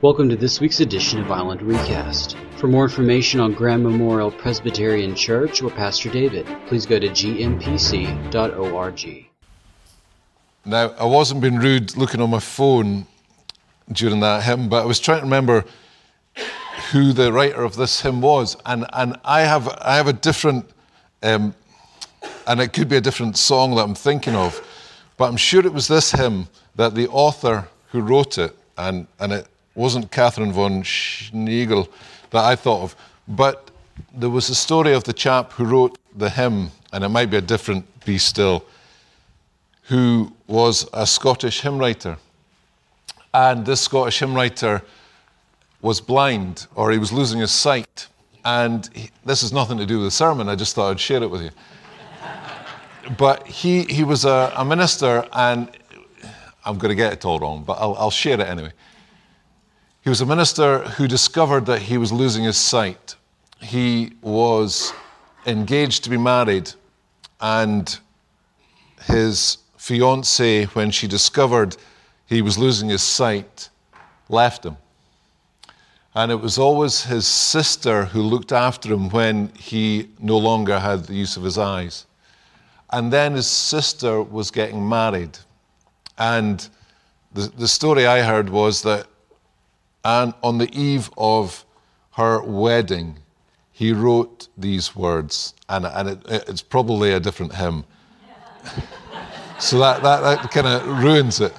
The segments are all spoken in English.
Welcome to this week's edition of Island Recast. For more information on Grand Memorial Presbyterian Church or Pastor David, please go to gmpc.org. Now, I wasn't being rude looking on my phone during that hymn, but I was trying to remember who the writer of this hymn was, and, and I have I have a different, um, and it could be a different song that I'm thinking of, but I'm sure it was this hymn that the author who wrote it, and and it wasn't Catherine von Schlegel that I thought of, but there was a story of the chap who wrote the hymn, and it might be a different Be Still, who was a Scottish hymn writer. And this Scottish hymn writer was blind, or he was losing his sight. And he, this has nothing to do with the sermon, I just thought I'd share it with you. but he, he was a, a minister, and I'm going to get it all wrong, but I'll, I'll share it anyway. He was a minister who discovered that he was losing his sight. He was engaged to be married, and his fiancee, when she discovered he was losing his sight, left him. And it was always his sister who looked after him when he no longer had the use of his eyes. And then his sister was getting married. And the, the story I heard was that and on the eve of her wedding, he wrote these words, and, and it, it's probably a different hymn. so that, that, that kind of ruins it.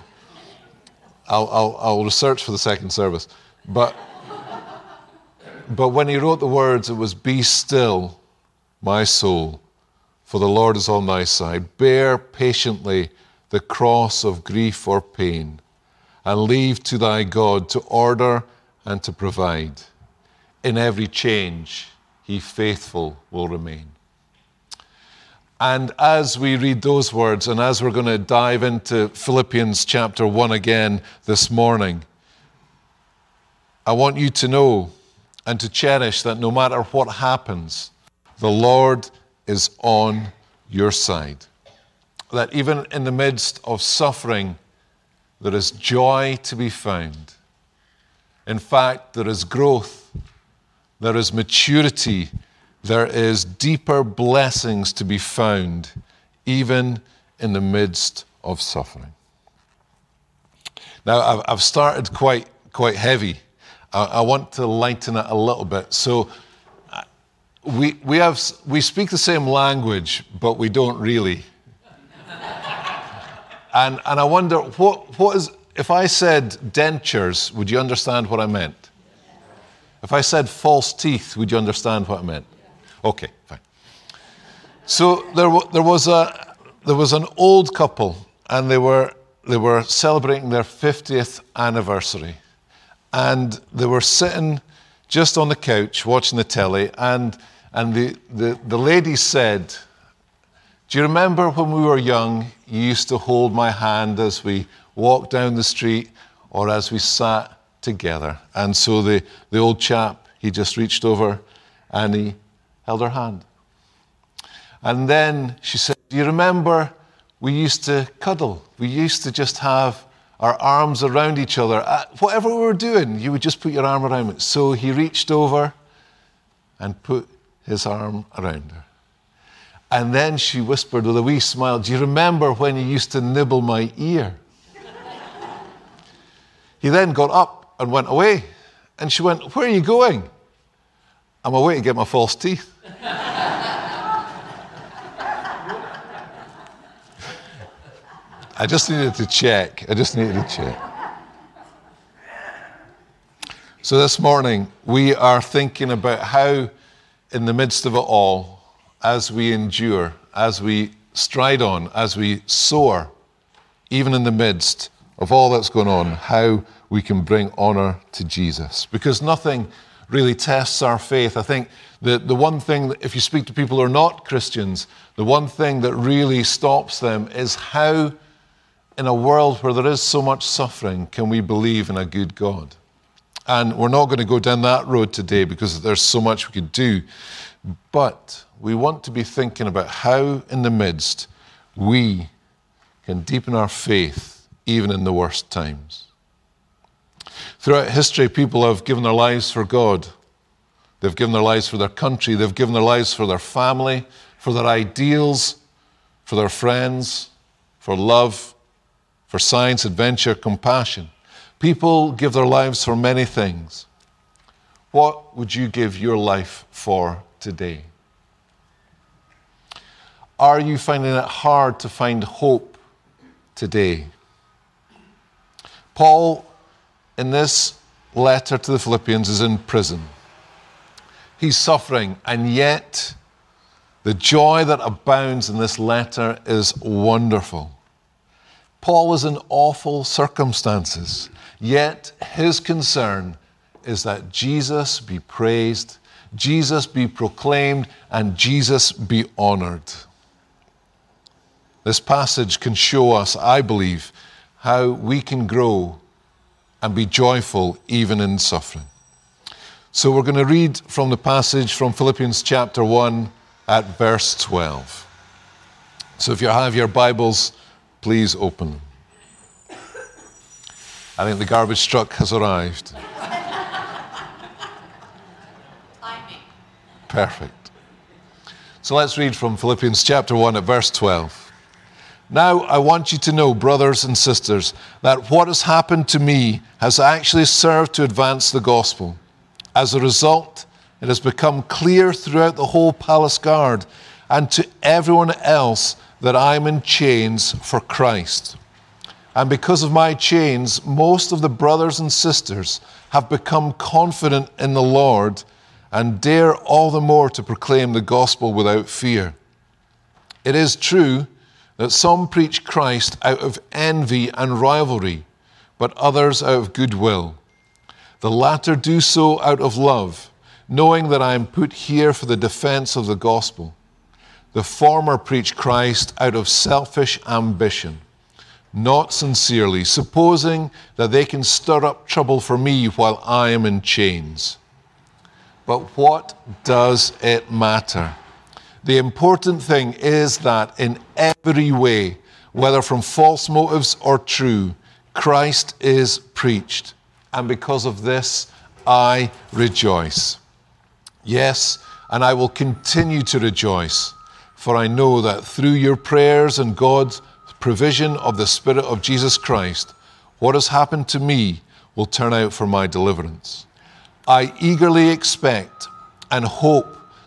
I'll, I'll, I'll research for the second service. But, but when he wrote the words, it was Be still, my soul, for the Lord is on thy side. Bear patiently the cross of grief or pain and leave to thy God to order and to provide. In every change, he faithful will remain. And as we read those words, and as we're going to dive into Philippians chapter 1 again this morning, I want you to know and to cherish that no matter what happens, the Lord is on your side. That even in the midst of suffering, there is joy to be found. In fact, there is growth, there is maturity, there is deeper blessings to be found, even in the midst of suffering. Now, I've started quite, quite heavy. I want to lighten it a little bit. So, uh, we, we, have, we speak the same language, but we don't really. And, and I wonder, what, what is, if I said dentures, would you understand what I meant? If I said false teeth, would you understand what I meant? Okay, fine. So there, there, was, a, there was an old couple, and they were, they were celebrating their 50th anniversary. And they were sitting just on the couch watching the telly, and, and the, the, the lady said, do you remember when we were young, you used to hold my hand as we walked down the street or as we sat together? And so the, the old chap, he just reached over and he held her hand. And then she said, Do you remember we used to cuddle? We used to just have our arms around each other. Uh, whatever we were doing, you would just put your arm around me. So he reached over and put his arm around her. And then she whispered with a wee smile, Do you remember when you used to nibble my ear? he then got up and went away. And she went, Where are you going? I'm away to get my false teeth. I just needed to check. I just needed to check. So this morning, we are thinking about how, in the midst of it all, as we endure, as we stride on, as we soar, even in the midst of all that's going on, how we can bring honor to Jesus. Because nothing really tests our faith. I think the, the one thing, that, if you speak to people who are not Christians, the one thing that really stops them is how, in a world where there is so much suffering, can we believe in a good God? And we're not going to go down that road today because there's so much we could do. But we want to be thinking about how, in the midst, we can deepen our faith even in the worst times. Throughout history, people have given their lives for God. They've given their lives for their country. They've given their lives for their family, for their ideals, for their friends, for love, for science, adventure, compassion. People give their lives for many things. What would you give your life for today? Are you finding it hard to find hope today? Paul, in this letter to the Philippians, is in prison. He's suffering, and yet the joy that abounds in this letter is wonderful. Paul is in awful circumstances, yet his concern is that Jesus be praised, Jesus be proclaimed, and Jesus be honored. This passage can show us, I believe, how we can grow and be joyful even in suffering. So we're going to read from the passage from Philippians chapter 1 at verse 12. So if you have your Bibles, please open them. I think the garbage truck has arrived. Perfect. So let's read from Philippians chapter 1 at verse 12. Now, I want you to know, brothers and sisters, that what has happened to me has actually served to advance the gospel. As a result, it has become clear throughout the whole palace guard and to everyone else that I am in chains for Christ. And because of my chains, most of the brothers and sisters have become confident in the Lord and dare all the more to proclaim the gospel without fear. It is true that some preach Christ out of envy and rivalry, but others out of goodwill. The latter do so out of love, knowing that I am put here for the defense of the gospel. The former preach Christ out of selfish ambition, not sincerely, supposing that they can stir up trouble for me while I am in chains. But what does it matter? The important thing is that in every way, whether from false motives or true, Christ is preached. And because of this, I rejoice. Yes, and I will continue to rejoice, for I know that through your prayers and God's provision of the Spirit of Jesus Christ, what has happened to me will turn out for my deliverance. I eagerly expect and hope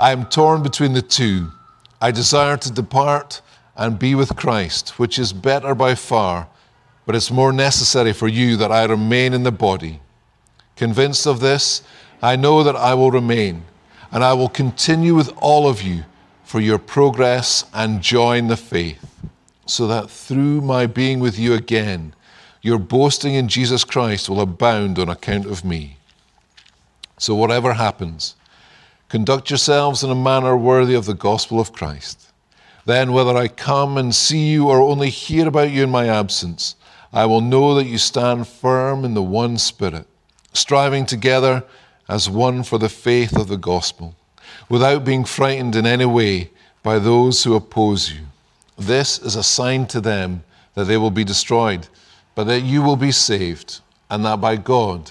I am torn between the two. I desire to depart and be with Christ, which is better by far, but it's more necessary for you that I remain in the body. Convinced of this, I know that I will remain, and I will continue with all of you for your progress and join the faith, so that through my being with you again, your boasting in Jesus Christ will abound on account of me. So, whatever happens, Conduct yourselves in a manner worthy of the gospel of Christ. Then, whether I come and see you or only hear about you in my absence, I will know that you stand firm in the one Spirit, striving together as one for the faith of the gospel, without being frightened in any way by those who oppose you. This is a sign to them that they will be destroyed, but that you will be saved, and that by God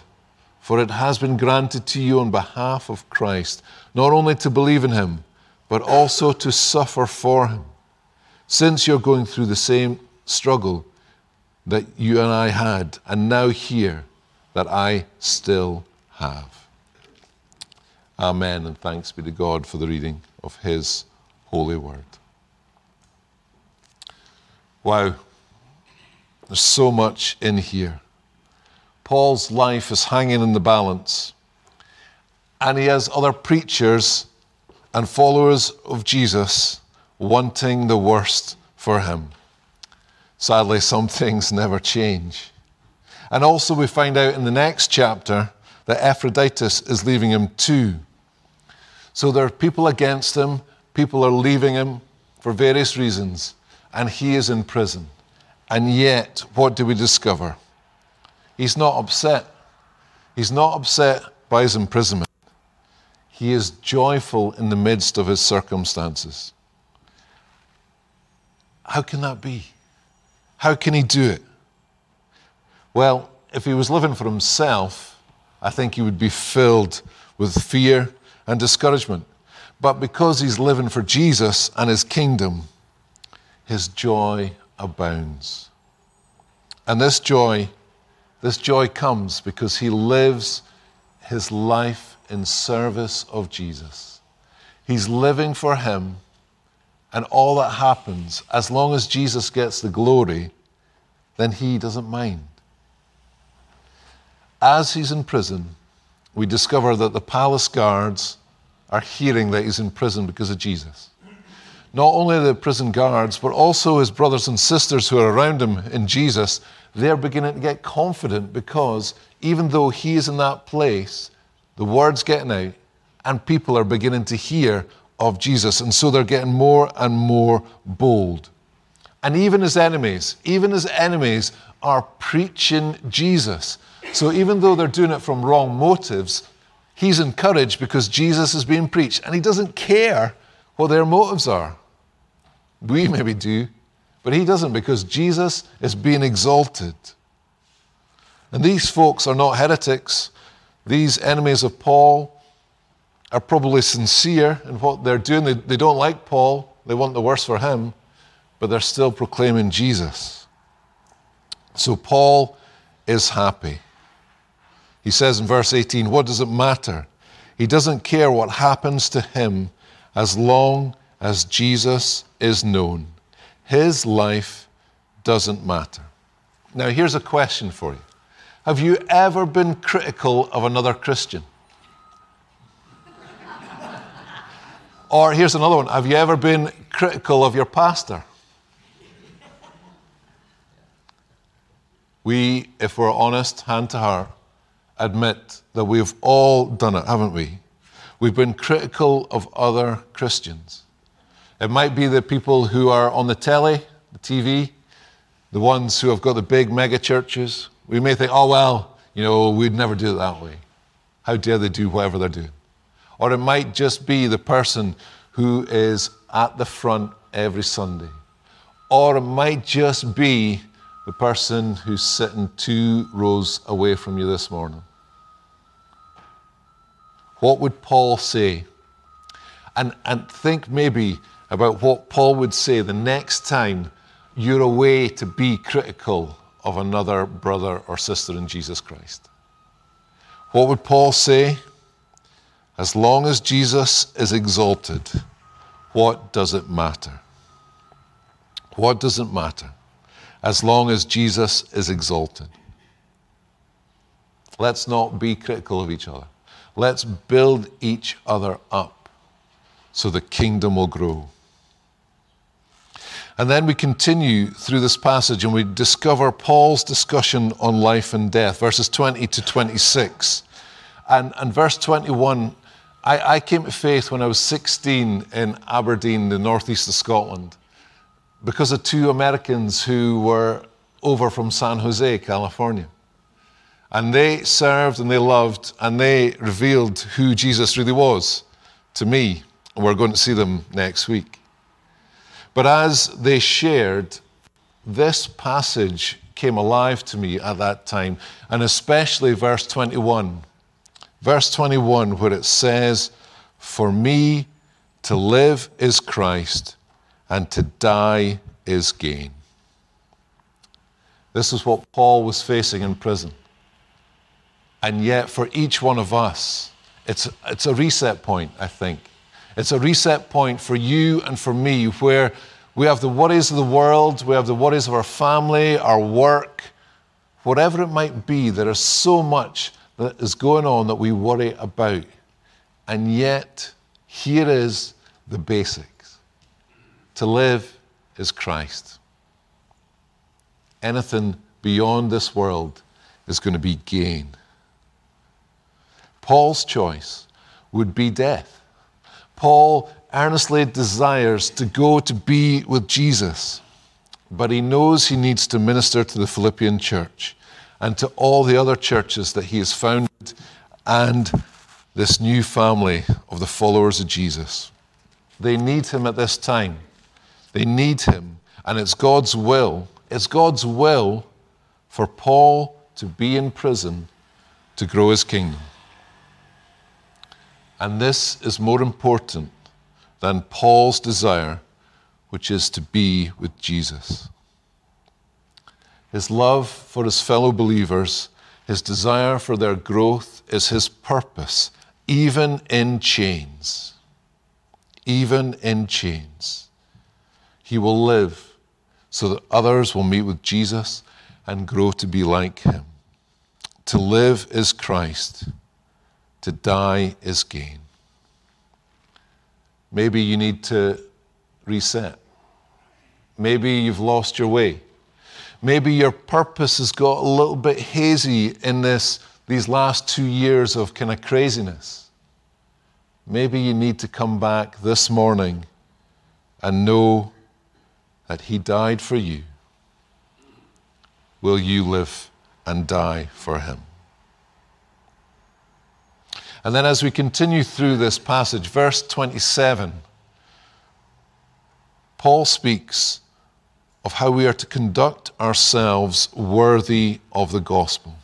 for it has been granted to you on behalf of Christ, not only to believe in him, but also to suffer for him. Since you're going through the same struggle that you and I had, and now hear that I still have. Amen, and thanks be to God for the reading of his holy word. Wow, there's so much in here. Paul's life is hanging in the balance. And he has other preachers and followers of Jesus wanting the worst for him. Sadly, some things never change. And also, we find out in the next chapter that Epaphroditus is leaving him too. So there are people against him, people are leaving him for various reasons, and he is in prison. And yet, what do we discover? He's not upset. He's not upset by his imprisonment. He is joyful in the midst of his circumstances. How can that be? How can he do it? Well, if he was living for himself, I think he would be filled with fear and discouragement. But because he's living for Jesus and his kingdom, his joy abounds. And this joy, this joy comes because he lives his life in service of Jesus. He's living for him, and all that happens, as long as Jesus gets the glory, then he doesn't mind. As he's in prison, we discover that the palace guards are hearing that he's in prison because of Jesus. Not only the prison guards, but also his brothers and sisters who are around him in Jesus, they're beginning to get confident because even though he is in that place, the word's getting out and people are beginning to hear of Jesus. And so they're getting more and more bold. And even his enemies, even his enemies are preaching Jesus. So even though they're doing it from wrong motives, he's encouraged because Jesus is being preached and he doesn't care what their motives are. We maybe do, but he doesn't because Jesus is being exalted. And these folks are not heretics. These enemies of Paul are probably sincere in what they're doing. They, they don't like Paul, they want the worst for him, but they're still proclaiming Jesus. So Paul is happy. He says in verse 18, What does it matter? He doesn't care what happens to him as long as Jesus is known. His life doesn't matter. Now, here's a question for you Have you ever been critical of another Christian? or here's another one Have you ever been critical of your pastor? We, if we're honest, hand to heart, admit that we've all done it, haven't we? We've been critical of other Christians. It might be the people who are on the telly, the TV, the ones who have got the big mega churches. We may think, oh, well, you know, we'd never do it that way. How dare they do whatever they're doing? Or it might just be the person who is at the front every Sunday. Or it might just be the person who's sitting two rows away from you this morning. What would Paul say? And, and think maybe about what Paul would say the next time you're away to be critical of another brother or sister in Jesus Christ. What would Paul say? As long as Jesus is exalted, what does it matter? What does it matter? As long as Jesus is exalted. Let's not be critical of each other. Let's build each other up so the kingdom will grow. And then we continue through this passage and we discover Paul's discussion on life and death, verses 20 to 26. And, and verse 21, I, I came to faith when I was 16 in Aberdeen, the northeast of Scotland, because of two Americans who were over from San Jose, California. And they served and they loved and they revealed who Jesus really was to me. We're going to see them next week. But as they shared, this passage came alive to me at that time, and especially verse 21. Verse 21, where it says, For me to live is Christ, and to die is gain. This is what Paul was facing in prison. And yet, for each one of us, it's, it's a reset point, I think. It's a reset point for you and for me where we have the worries of the world, we have the worries of our family, our work, whatever it might be. There is so much that is going on that we worry about. And yet, here is the basics to live is Christ. Anything beyond this world is going to be gain. Paul's choice would be death. Paul earnestly desires to go to be with Jesus, but he knows he needs to minister to the Philippian church and to all the other churches that he has founded and this new family of the followers of Jesus. They need him at this time. They need him, and it's God's will. It's God's will for Paul to be in prison to grow his kingdom. And this is more important than Paul's desire, which is to be with Jesus. His love for his fellow believers, his desire for their growth is his purpose, even in chains. Even in chains. He will live so that others will meet with Jesus and grow to be like him. To live is Christ, to die is gain. Maybe you need to reset. Maybe you've lost your way. Maybe your purpose has got a little bit hazy in this, these last two years of kind of craziness. Maybe you need to come back this morning and know that He died for you. Will you live and die for Him? And then, as we continue through this passage, verse 27, Paul speaks of how we are to conduct ourselves worthy of the gospel.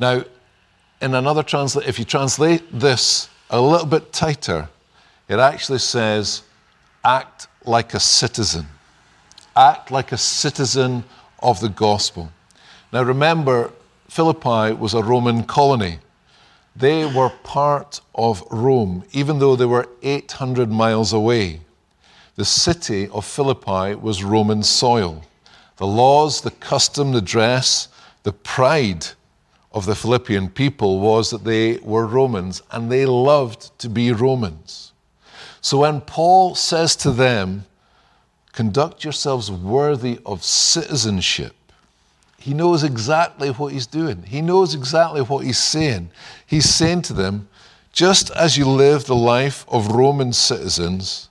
Now, in another translation, if you translate this a little bit tighter, it actually says, act like a citizen. Act like a citizen of the gospel. Now, remember, Philippi was a Roman colony. They were part of Rome, even though they were 800 miles away. The city of Philippi was Roman soil. The laws, the custom, the dress, the pride of the Philippian people was that they were Romans and they loved to be Romans. So when Paul says to them, conduct yourselves worthy of citizenship, he knows exactly what he's doing. He knows exactly what he's saying. He's saying to them, just as you live the life of Roman citizens,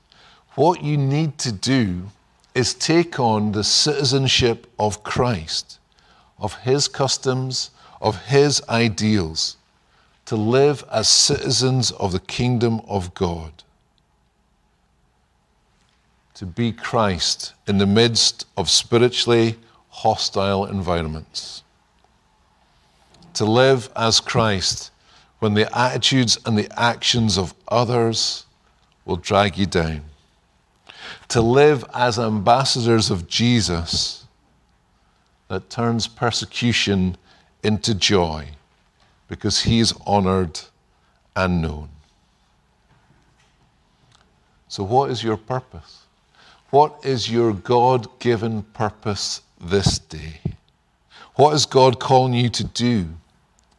what you need to do is take on the citizenship of Christ, of his customs, of his ideals, to live as citizens of the kingdom of God. To be Christ in the midst of spiritually hostile environments. To live as Christ when the attitudes and the actions of others will drag you down. To live as ambassadors of Jesus that turns persecution into joy because he is honored and known. So, what is your purpose? What is your God given purpose this day? What is God calling you to do,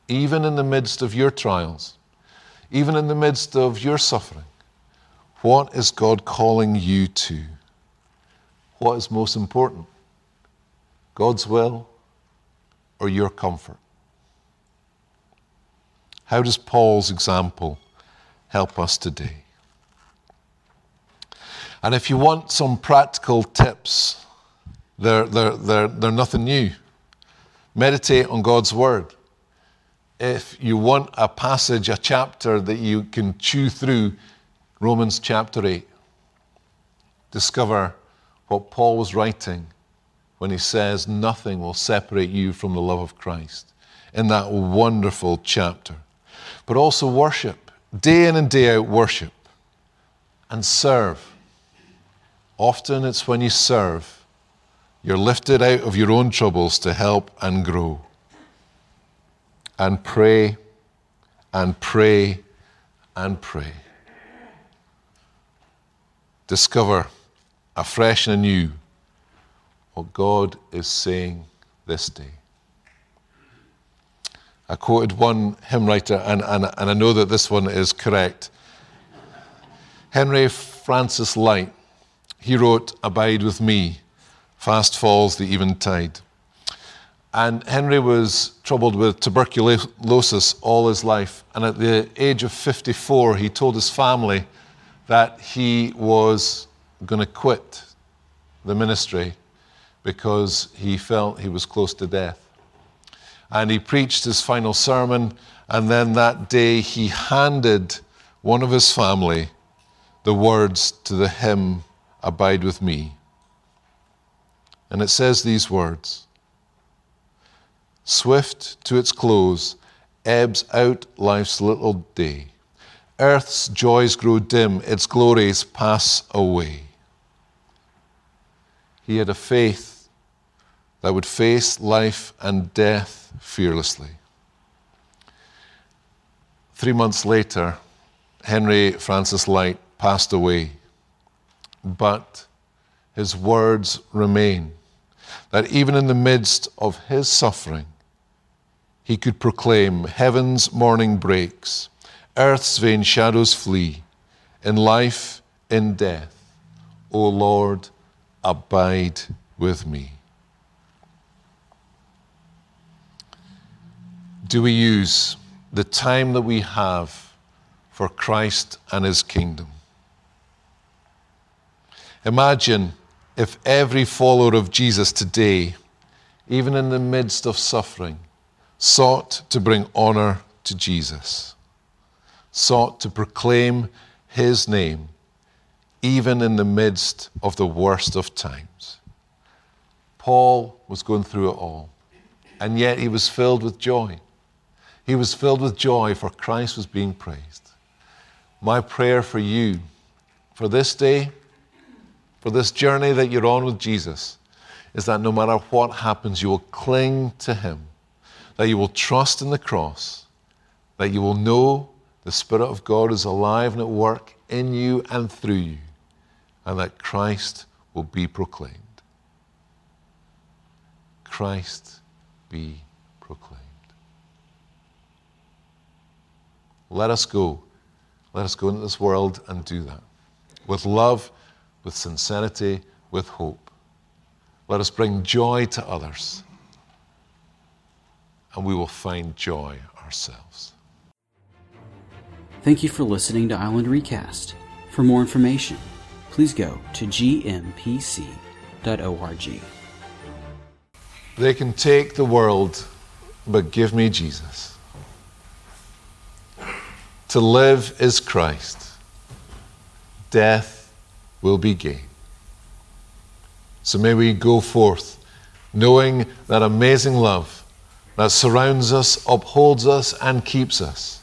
even in the midst of your trials, even in the midst of your suffering? What is God calling you to? What is most important? God's will or your comfort? How does Paul's example help us today? And if you want some practical tips, they're, they're, they're, they're nothing new. Meditate on God's Word. If you want a passage, a chapter that you can chew through, Romans chapter 8, discover what Paul was writing when he says, Nothing will separate you from the love of Christ, in that wonderful chapter. But also worship, day in and day out, worship and serve. Often it's when you serve you're lifted out of your own troubles to help and grow. And pray and pray and pray. Discover afresh and anew what God is saying this day. I quoted one hymn writer, and, and, and I know that this one is correct. Henry Francis Lyte, he wrote, Abide with me Fast falls the eventide. And Henry was troubled with tuberculosis all his life. And at the age of 54, he told his family that he was going to quit the ministry because he felt he was close to death. And he preached his final sermon, and then that day he handed one of his family the words to the hymn, Abide with Me. And it says these words Swift to its close ebbs out life's little day. Earth's joys grow dim, its glories pass away. He had a faith that would face life and death fearlessly. Three months later, Henry Francis Lyte passed away, but his words remain that even in the midst of his suffering, he could proclaim Heaven's morning breaks, earth's vain shadows flee, in life, in death, O Lord, abide with me. Do we use the time that we have for Christ and his kingdom? Imagine if every follower of Jesus today, even in the midst of suffering, sought to bring honor to Jesus, sought to proclaim his name, even in the midst of the worst of times. Paul was going through it all, and yet he was filled with joy. He was filled with joy, for Christ was being praised. My prayer for you for this day, for this journey that you're on with Jesus, is that no matter what happens, you will cling to Him that you will trust in the cross, that you will know the Spirit of God is alive and at work in you and through you, and that Christ will be proclaimed. Christ be proclaimed. Let us go. Let us go into this world and do that with love, with sincerity, with hope. Let us bring joy to others and we will find joy ourselves. Thank you for listening to Island Recast. For more information, please go to gmpc.org. They can take the world, but give me Jesus. To live is Christ, death will be gain. So may we go forth knowing that amazing love that surrounds us, upholds us, and keeps us.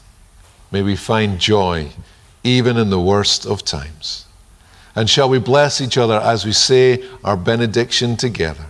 May we find joy even in the worst of times. And shall we bless each other as we say our benediction together?